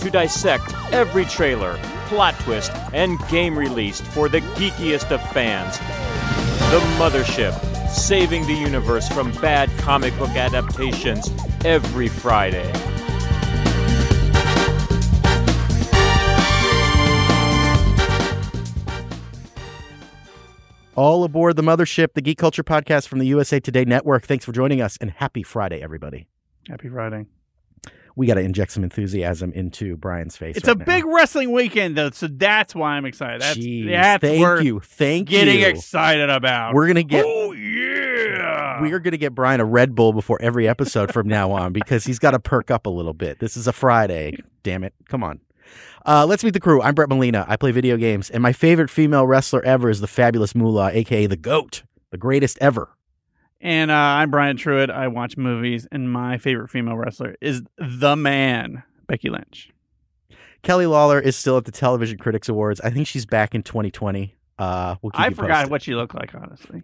to dissect every trailer, plot twist, and game released for the geekiest of fans. The Mothership, saving the universe from bad comic book adaptations every Friday. All aboard the mothership, the Geek Culture Podcast from the USA Today Network. Thanks for joining us, and happy Friday, everybody. Happy Friday. We got to inject some enthusiasm into Brian's face. It's right a now. big wrestling weekend, though, so that's why I'm excited. That's, Jeez, that's thank you, thank getting you. Getting excited about. We're gonna get oh yeah. we are gonna get Brian a Red Bull before every episode from now on because he's got to perk up a little bit. This is a Friday. Damn it! Come on. Uh, let's meet the crew. I'm Brett Molina. I play video games, and my favorite female wrestler ever is the fabulous Moolah, aka the Goat, the greatest ever. And uh, I'm Brian Truitt. I watch movies, and my favorite female wrestler is the man, Becky Lynch. Kelly Lawler is still at the Television Critics Awards. I think she's back in 2020. Uh, we'll keep I you forgot posted. what she looked like, honestly.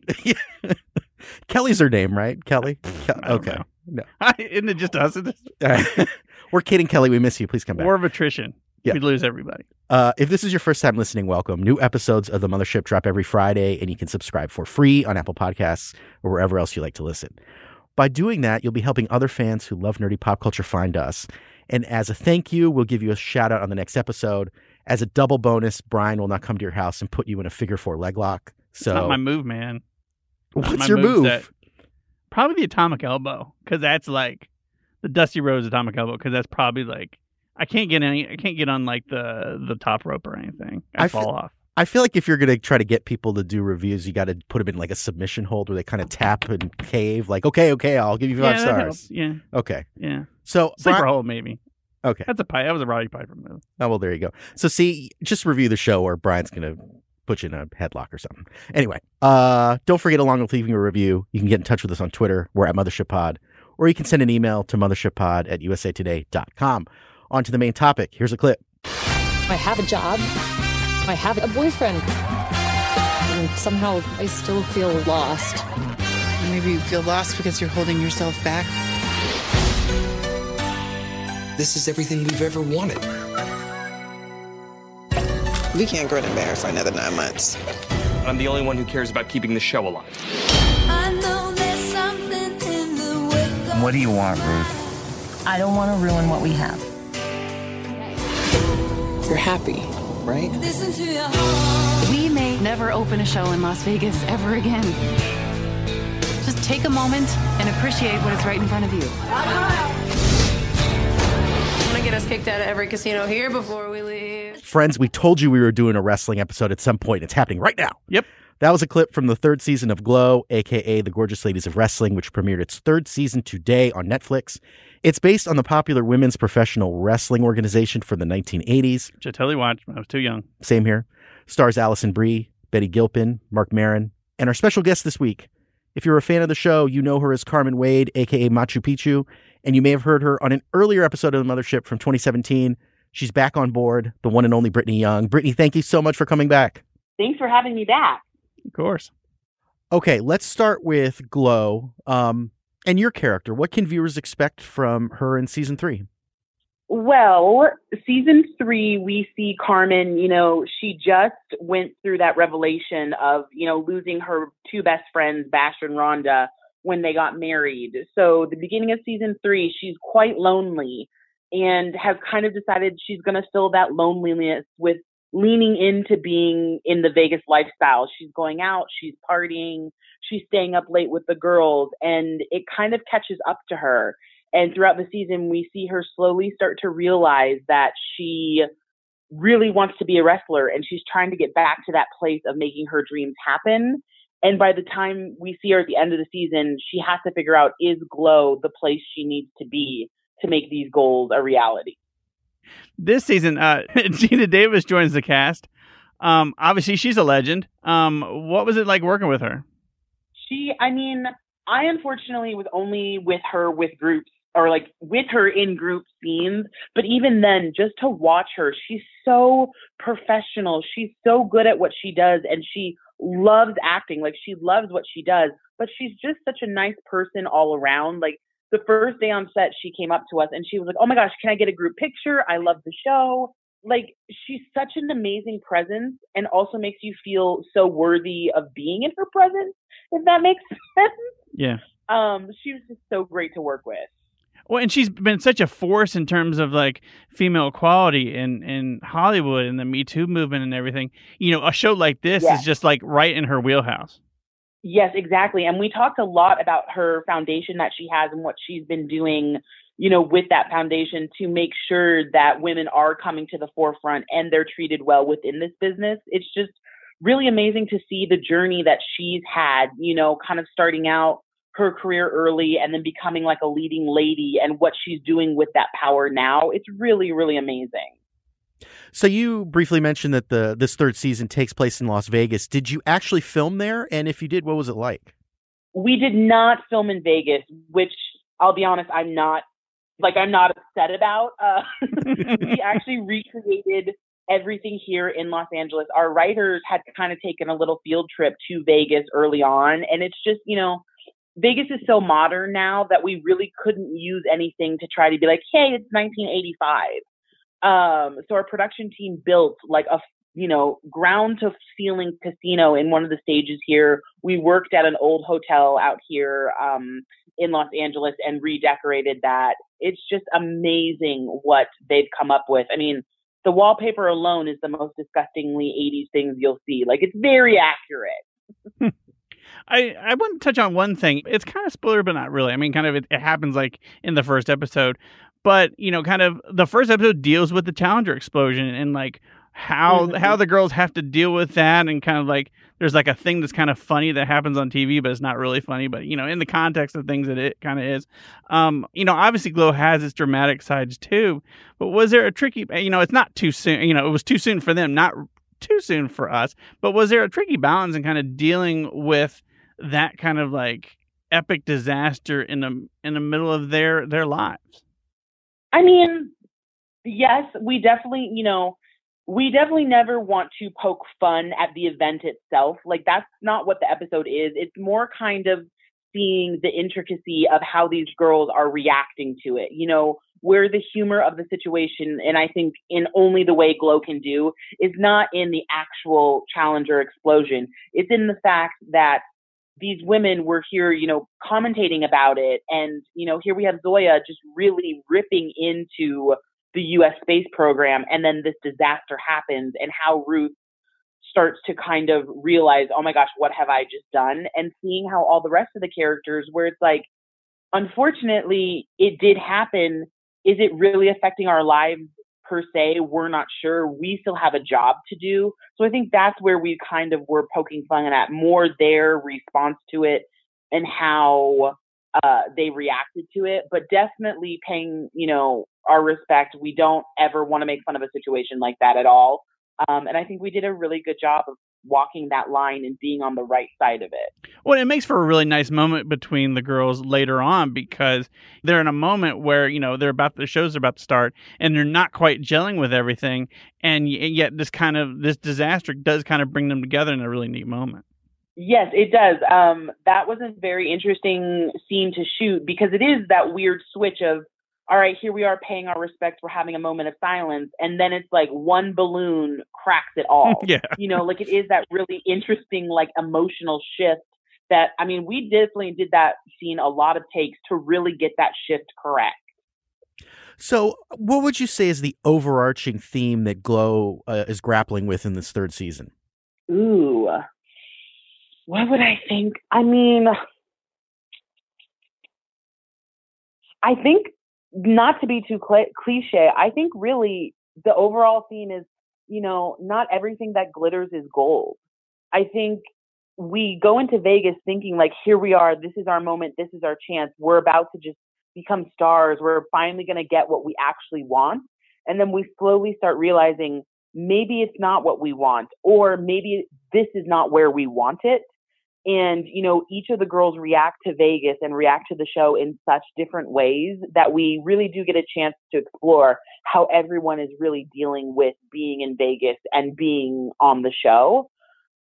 Kelly's her name, right? Kelly. Ke- okay. know. Isn't it just us? We're kidding, Kelly. We miss you. Please come back. war of attrition. Yeah. We'd lose everybody. Uh, if this is your first time listening, welcome. New episodes of The Mothership drop every Friday, and you can subscribe for free on Apple Podcasts or wherever else you like to listen. By doing that, you'll be helping other fans who love nerdy pop culture find us. And as a thank you, we'll give you a shout out on the next episode. As a double bonus, Brian will not come to your house and put you in a figure four leg lock. So, Not my move, man. Not what's your move? Probably the atomic elbow, because that's like the Dusty Rhodes atomic elbow, because that's probably like I can't get any. I can't get on like the the top rope or anything. I, I fall fe- off. I feel like if you're going to try to get people to do reviews, you got to put them in like a submission hold where they kind of tap and cave, like, okay, okay, I'll give you five yeah, stars. Yeah, Okay. yeah. So, Sleeper hold maybe. okay. That's a pipe. That was a Roddy Piper move. Oh, well, there you go. So, see, just review the show or Brian's going to put you in a headlock or something. Anyway, uh, don't forget, along with leaving a review, you can get in touch with us on Twitter. We're at Mothership Pod, or you can send an email to mothershippod at usatoday.com. On to the main topic. Here's a clip. I have a job. I have a boyfriend. And somehow I still feel lost. Maybe you feel lost because you're holding yourself back. This is everything we've ever wanted. We can't grin and bear for another nine months. I'm the only one who cares about keeping the show alive. The What do you want, Ruth? I don't want to ruin what we have. You're happy, right? We may never open a show in Las Vegas ever again. Just take a moment and appreciate what is right in front of you. Want to get us kicked out of every casino here before we leave? Friends, we told you we were doing a wrestling episode at some point. It's happening right now. Yep. That was a clip from the third season of Glow, aka The Gorgeous Ladies of Wrestling, which premiered its third season today on Netflix. It's based on the popular women's professional wrestling organization from the 1980s. Which I totally watched when I was too young. Same here. Stars Alison Brie, Betty Gilpin, Marc Maron, and our special guest this week. If you're a fan of the show, you know her as Carmen Wade, aka Machu Picchu, and you may have heard her on an earlier episode of The Mothership from 2017. She's back on board, the one and only Britney Young. Britney, thank you so much for coming back. Thanks for having me back. Of course. Okay, let's start with Glow. Um, and your character. What can viewers expect from her in season three? Well, season three, we see Carmen, you know, she just went through that revelation of, you know, losing her two best friends, Bash and Rhonda, when they got married. So, the beginning of season three, she's quite lonely and has kind of decided she's going to fill that loneliness with leaning into being in the Vegas lifestyle. She's going out, she's partying, she's staying up late with the girls, and it kind of catches up to her. And throughout the season, we see her slowly start to realize that she really wants to be a wrestler and she's trying to get back to that place of making her dreams happen. And by the time we see her at the end of the season, she has to figure out is Glow the place she needs to be to make these goals a reality. This season, uh, Geena Davis joins the cast. Um, obviously, she's a legend. Um, what was it like working with her? She, I mean, I unfortunately was only with her with groups or like with her in group scenes. But even then, just to watch her, she's so professional. She's so good at what she does and she loves acting. Like she loves what she does, but she's just such a nice person all around. Like the first day on set, she came up to us and she was like, Oh my gosh, can I get a group picture? I love the show. Like she's such an amazing presence and also makes you feel so worthy of being in her presence, if that makes sense. Yeah. Um, she was just so great to work with. Well, and she's been such a force in terms of like female equality in in Hollywood and the Me Too movement and everything. You know, a show like this Yes. is just like right in her wheelhouse. Yes, exactly. And we talked a lot about her foundation that she has and what she's been doing, you know, with that foundation to make sure that women are coming to the forefront and they're treated well within this business. It's just really amazing to see the journey that she's had, you know, kind of starting out her career early and then becoming like a leading lady and what she's doing with that power now. It's really, really amazing. So you briefly mentioned that the this third season takes place in Las Vegas. Did you actually film there? And if you did, what was it like? we did not film in Vegas, which I'll be honest, I'm not like I'm not upset about. Uh, we actually recreated everything here in Los Angeles. Our writers had kind of taken a little field trip to Vegas early on, and it's just you know. Vegas is so modern now that we really couldn't use anything to try to be like, hey, it's 1985. Um, so our production team built like a you know, ground to ceiling casino in one of the stages here. We worked at an old hotel out here um, in Los Angeles and redecorated that. It's just amazing what they've come up with. I mean, the wallpaper alone is the most disgustingly 80s things you'll see. Like, it's very accurate. I I want to touch on one thing. It's kind of spoiler, but not really. I mean, kind of it, it happens like in the first episode, but you know, kind of the first episode deals with the Challenger explosion and like how Mhm. how the girls have to deal with that and kind of like there's like a thing that's kind of funny that happens on TV, but it's not really funny. But you know, in the context of things that it kind of is, um, you know, obviously Glow has its dramatic sides too. But was there a tricky? You know, it's not too soon. You know, it was too soon for them, not too soon for us. But was there a tricky balance in kind of dealing with that kind of like epic disaster in the in the middle of their their lives? I mean, yes, we definitely, you know, we definitely never want to poke fun at the event itself. Like that's not what the episode is. It's more kind of seeing the intricacy of how these girls are reacting to it. You know, where the humor of the situation, and I think in only the way Glow can do, is not in the actual Challenger explosion. It's in the fact that these women were here, you know, commentating about it. And, you know, here we have Zoya just really ripping into the US space program. And then this disaster happens, and how Ruth starts to kind of realize, oh my gosh, what have I just done? And seeing how all the rest of the characters, where it's like, unfortunately, it did happen. Is it really affecting our lives per se? We're not sure. We still have a job to do. So I think that's where we kind of were poking fun at more their response to it and how uh, they reacted to it, but definitely paying, you know, our respect. We don't ever want to make fun of a situation like that at all. Um, and I think we did a really good job of walking that line and being on the right side of it. Well, it makes for a really nice moment between the girls later on because they're in a moment where you know they're about the shows are about to start and they're not quite gelling with everything, and yet this kind of this disaster does kind of bring them together in a really neat moment. Yes, it does. Um, that was a very interesting scene to shoot because it is that weird switch of, all right, here we are paying our respects, we're having a moment of silence, and then it's like one balloon cracks it all. Yeah. You know, like it is that really interesting, like emotional shift that, I mean, we definitely did that scene a lot of takes to really get that shift correct. So, what would you say is the overarching theme that Glow uh, is grappling with in this third season? Ooh, what would I think? I mean, I think not to be too cli cliche, I think really the overall theme is, you know, not everything that glitters is gold. I think we go into Vegas thinking like, here we are, this is our moment, this is our chance, we're about to just become stars, we're finally going to get what we actually want. And then we slowly start realizing maybe it's not what we want, or maybe this is not where we want it. And, you know, each of the girls react to Vegas and react to the show in such different ways that we really do get a chance to explore how everyone is really dealing with being in Vegas and being on the show.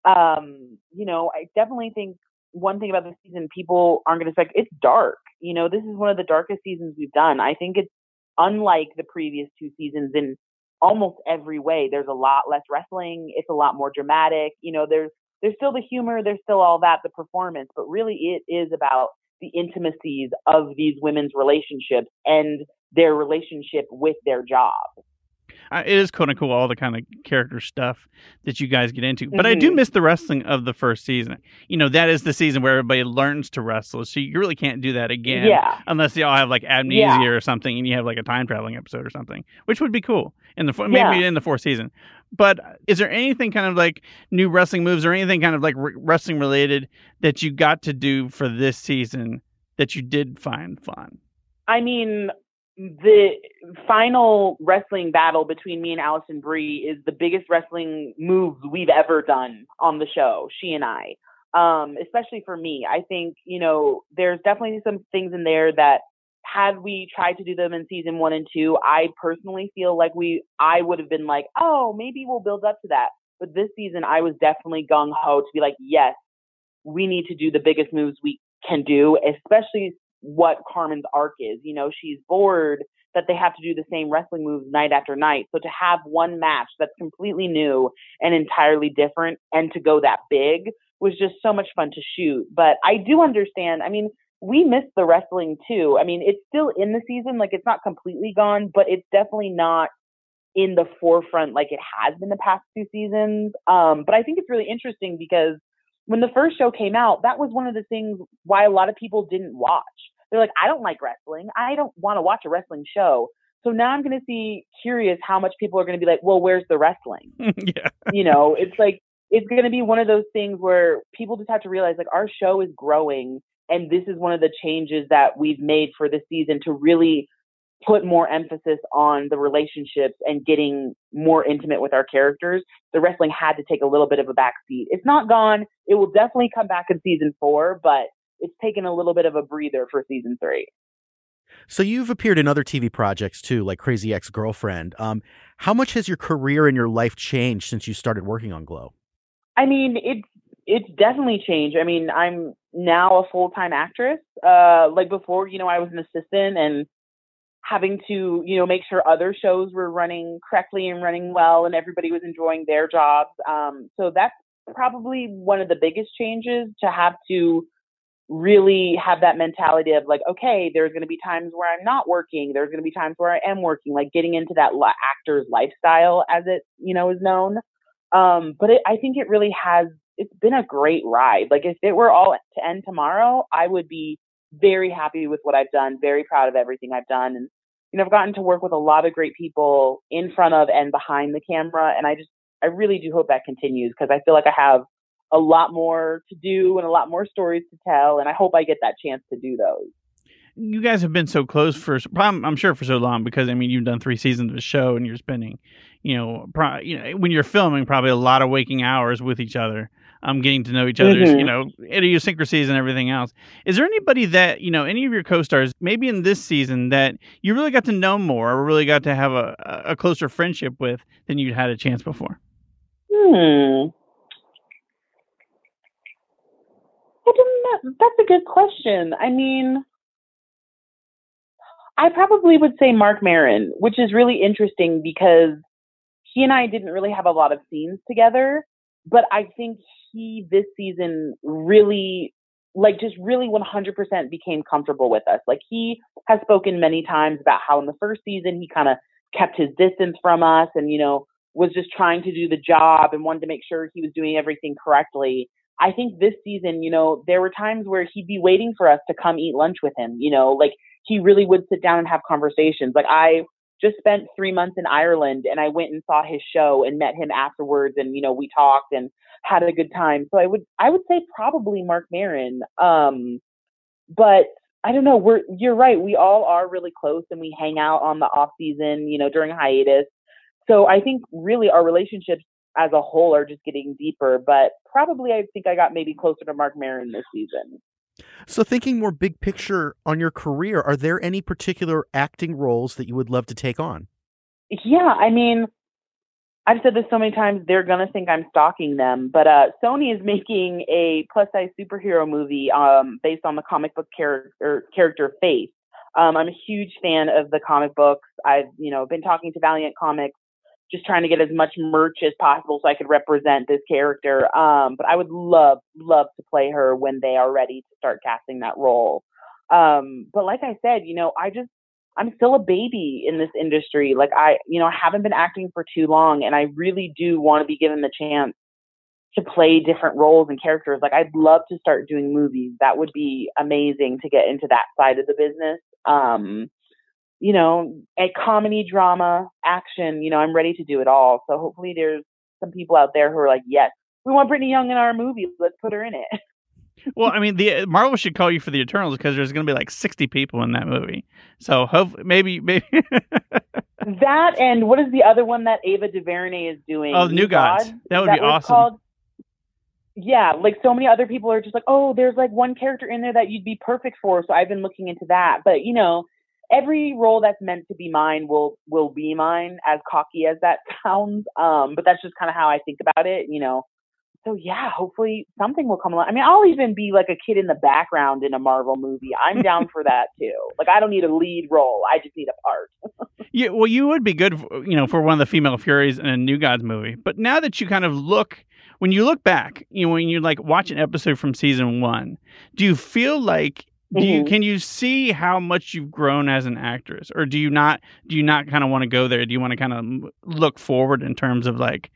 Um, you know, I definitely think one thing about the season people aren't going to expect it's dark. You know, this is one of the darkest seasons we've done. I think it's unlike the previous two seasons in almost every way. There's a lot less wrestling. It's a lot more dramatic. You know, there's there's still the humor, there's still all that, the performance, but really it is about the intimacies of these women's relationships and their relationship with their job. Uh, it is kind of cool all the kind of character stuff that you guys get into but mm-hmm. i do mm-hmm. miss the wrestling of the first season you know that is the season where everybody learns to wrestle so you really can't do that again yeah. unless they all have like amnesia yeah. or something and you have like a time traveling episode or something which would be cool in the maybe yeah. in the fourth season but is there anything kind of like new wrestling moves or anything kind of like wrestling related that you got to do for this season that you did find fun I mean, the final wrestling battle between me and Alison Brie is the biggest wrestling moves we've ever done on the show, she and I. Um, especially for me. I think, you know, there's definitely some things in there that had we tried to do them in season one and two, I personally feel like we I would have been like, oh, maybe we'll build up to that. But this season I was definitely gung ho to be like, yes, we need to do the biggest moves we can do, especially what Carmen's arc is. You know, she's bored that they have to do the same wrestling moves night after night. So to have one match that's completely new and entirely different and to go that big was just so much fun to shoot. But I do understand. I mean, we miss the wrestling too. I mean, it's still in the season, like it's not completely gone, but it's definitely not in the forefront like it has been the past two seasons. Um, but I think it's really interesting because when the first show came out, that was one of the things why a lot of people didn't watch they're like, I don't like wrestling. I don't want to watch a wrestling show. So now I'm going to see curious how much people are going to be like, well, where's the wrestling? yeah. You know, it's like, it's going to be one of those things where people just have to realize like our show is growing. And this is one of the changes that we've made for this season to really put more emphasis on the relationships and getting more intimate with our characters. The wrestling had to take a little bit of a backseat. It's not gone. It will definitely come back in season four, but it's taken a little bit of a breather for season three. So you've appeared in other TV projects too, like Crazy Ex Girlfriend. Um, how much has your career and your life changed since you started working on Glow? I mean, it's it's definitely changed. I mean, I'm now a full time actress. Uh, like before, you know, I was an assistant and having to, you know, make sure other shows were running correctly and running well, and everybody was enjoying their jobs. Um, so that's probably one of the biggest changes to have to really have that mentality of like, okay, there's going to be times where I'm not working. There's going to be times where I am working, like getting into that actor's lifestyle as it, you know, is known. Um, but it, I think it really has, it's been a great ride. Like if it were all to end tomorrow, I would be very happy with what I've done, very proud of everything I've done. And, you know, I've gotten to work with a lot of great people in front of and behind the camera. And I just, I really do hope that continues because I feel like I have a lot more to do and a lot more stories to tell. And I hope I get that chance to do those. You guys have been so close for, I'm sure, for so long because I mean, you've done three seasons of a show and you're spending, you know, pro, you know, when you're filming, probably a lot of waking hours with each other. Um, getting to know each other's, mm-hmm. you know, idiosyncrasies and everything else. Is there anybody that you know, any of your co-stars, maybe in this season, that you really got to know more, or really got to have a, a closer friendship with than you'd had a chance before? Hmm. I didn't. That's a good question. I mean, I probably would say Marc Maron, which is really interesting because he and I didn't really have a lot of scenes together, but I think he this season really like just really 100% became comfortable with us. Like he has spoken many times about how in the first season he kind of kept his distance from us and you know was just trying to do the job and wanted to make sure he was doing everything correctly. I think this season, you know, there were times where he'd be waiting for us to come eat lunch with him, you know, like he really would sit down and have conversations. Like I just spent three months in Ireland and I went and saw his show and met him afterwards and, you know, we talked and had a good time. So I would, I would say probably Marc Maron. Um, but I don't know. We're you're right. We all are really close, and we hang out on the off season, you know, during hiatus. So I think really our relationships as a whole are just getting deeper. But probably I think I got maybe closer to Marc Maron this season. So, thinking more big picture on your career, are there any particular acting roles that you would love to take on? Yeah, I mean, I've said this so many times, they're going to think I'm stalking them. But uh, Sony is making a plus size superhero movie um, based on the comic book character, character Faith. Um, I'm a huge fan of the comic books. I've, you know, been talking to Valiant Comics just trying to get as much merch as possible so I could represent this character. Um, but I would love, love to play her when they are ready to start casting that role. Um, but like I said, you know, I just, I'm still a baby in this industry. Like I, you know, I haven't been acting for too long and I really do want to be given the chance to play different roles and characters. Like I'd love to start doing movies. That would be amazing to get into that side of the business. Um, you know, a comedy, drama, action, you know, I'm ready to do it all. So hopefully there's some people out there who are like, yes, we want Britney Young in our movie. Let's put her in it. well, I mean, the uh, Marvel should call you for the Eternals because there's going to be like 60 people in that movie. So hope maybe maybe that and what is the other one that Ava DuVernay is doing? Oh, New Gods. God? That would that be awesome. Called? Yeah, like so many other people are just like, oh, there's like one character in there that you'd be perfect for. So I've been looking into that. But you know, every role that's meant to be mine will will be mine as cocky as that sounds um but that's just kind of how i think about it you know. So yeah hopefully something will come along i mean i'll even be like a kid in the background in a marvel movie i'm down for that too like i don't need a lead role i just need a part. Yeah well you would be good for, you know for one of the female furies in a new gods movie but now that you kind of look when you look back you know when you like watch an episode from season one do you feel like do mm-hmm. can you see how much you've grown as an actress or do you not do you not kind of want to go there do you want to kind of look forward in terms of like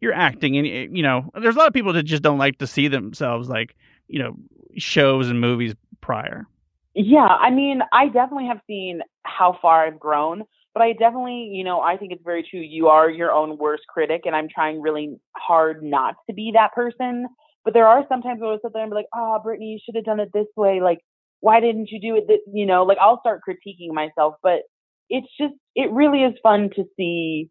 you're acting and eh, you know there's a lot of people that just don't like to see themselves like you know shows and movies prior yeah i mean i definitely have seen how far i've grown but i definitely you know i think it's very true you are your own worst critic and i'm trying really hard not to be that person but there are sometimes where I sit there and be like, oh, Britney, you should have done it this way. Like, why didn't you do it? That, you know, like I'll start critiquing myself, but it's just, it really is fun to see,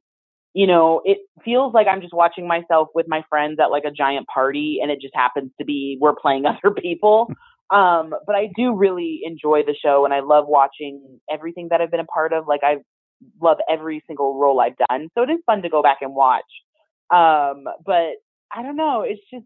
you know, it feels like I'm just watching myself with my friends at like a giant party and it just happens to be we're playing other people. Um, but I do really enjoy the show and I love watching everything that I've been a part of. Like I love every single role I've done. So it is fun to go back and watch. Um, but I don't know. It's just,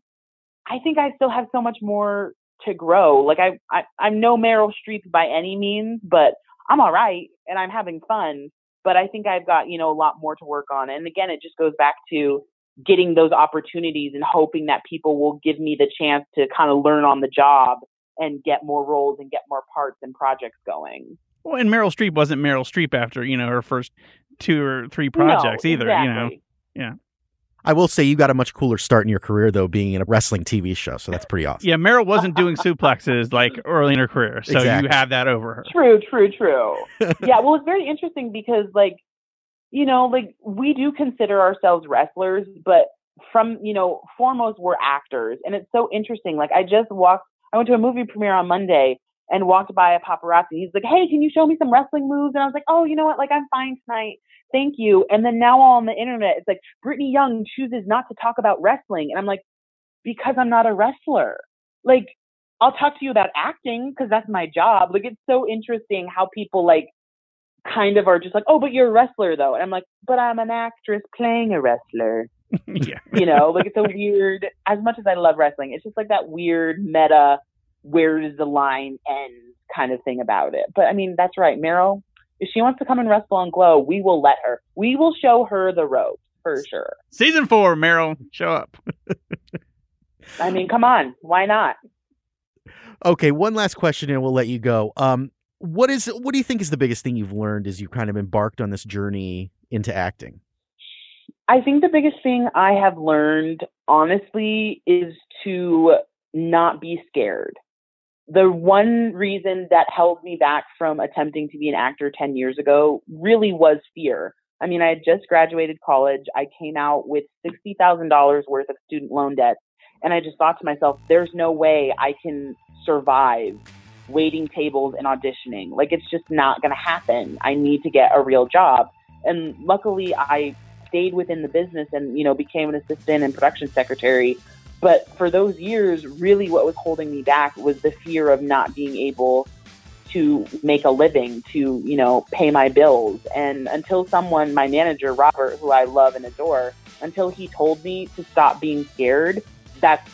I think I still have so much more to grow. Like I, I I'm no Meryl Streep by any means, but I'm all right and I'm having fun. But I think I've got, you know, a lot more to work on. And again, it just goes back to getting those opportunities and hoping that people will give me the chance to kind of learn on the job and get more roles and get more parts and projects going. Well, and Meryl Streep wasn't Meryl Streep after, you know, her first two or three projects no, either, exactly. you know. Yeah. I will say you got a much cooler start in your career though, being in a wrestling TV show. So that's pretty awesome. Yeah, Meryl wasn't doing suplexes like early in her career, so exactly. you have that over her. True, true, true. yeah, well, it's very interesting because like, you know, like we do consider ourselves wrestlers, but from you know, foremost we're actors, and it's so interesting. Like I just walked, I went to a movie premiere on Monday, and walked by a paparazzi. He's like, "Hey, can you show me some wrestling moves?" And I was like, "Oh, you know what? Like, I'm fine tonight. Thank you." And then now all on the internet, it's like Britney Young chooses not to talk about wrestling, and I'm like, because I'm not a wrestler. Like, I'll talk to you about acting because that's my job. Like, it's so interesting how people like kind of are just like, "Oh, but you're a wrestler though," and I'm like, "But I'm an actress playing a wrestler." yeah. You know, like it's a weird. As much as I love wrestling, it's just like that weird meta where does the line end kind of thing about it. But I mean, that's right. Meryl, if she wants to come and wrestle on Glow, we will let her. We will show her the ropes for sure. Season four, Meryl, show up. I mean, come on. Why not? Okay, one last question and we'll let you go. Um, what is what do you think is the biggest thing you've learned as you kind of embarked on this journey into acting? I think the biggest thing I have learned, honestly, is to not be scared the one reason that held me back from attempting to be an actor 10 years ago really was fear. I mean, I had just graduated college. I came out with $60,000 worth of student loan debt. And I just thought to myself, there's no way I can survive waiting tables and auditioning. Like it's just not going to happen. I need to get a real job. And luckily I stayed within the business and, you know, became an assistant and production secretary. But for those years, really what was holding me back was the fear of not being able to make a living, to, you know, pay my bills. And until someone, my manager, Robert, who I love and adore, until he told me to stop being scared, that's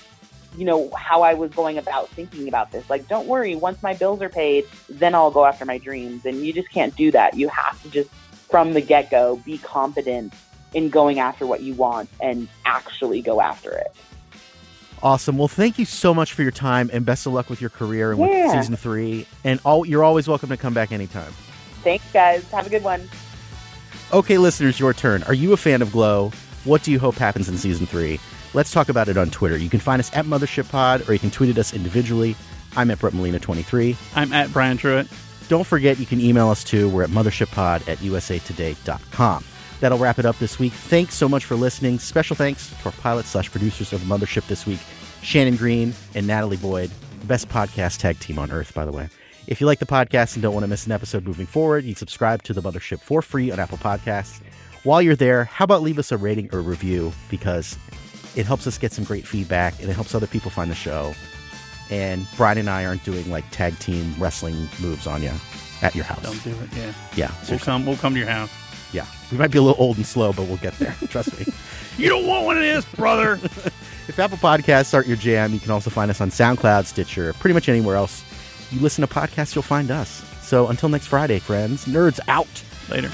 you know, how I was going about thinking about this. Like, don't worry, once my bills are paid, then I'll go after my dreams. And you just can't do that. You have to just, from the get go, be confident in going after what you want and actually go after it. Awesome. Well, thank you so much for your time and best of luck with your career and with season three. And all, you're always welcome to come back anytime. Thanks, guys. Have a good one. Okay, listeners, your turn. Are you a fan of Glow? What do you hope happens in season three? Let's talk about it on Twitter. You can find us at Mothership Pod or you can tweet at us individually. I'm at Brett Molina23. I'm at Brian Truitt. Don't forget, you can email us too. We're at mothershippod at usatoday.com. That'll wrap it up this week. Thanks so much for listening. Special thanks to our pilots slash producers of the Mothership this week, Shannon Green and Natalie Boyd. Best podcast tag team on earth, by the way. If you like the podcast and don't want to miss an episode moving forward, you can subscribe to the Mothership for free on Apple Podcasts. While you're there, how about leave us a rating or review because it helps us get some great feedback and it helps other people find the show. And Brian and I aren't doing like tag team wrestling moves on you at your house. Don't do it. Yeah. Yeah, We'll come. We'll come to your house. Yeah, we might be a little old and slow, but we'll get there. Trust me. You don't want one of this, brother. if Apple Podcasts aren't your jam, you can also find us on SoundCloud, Stitcher, pretty much anywhere else you listen to podcasts, you'll find us. So until next Friday, friends, nerds out. Later.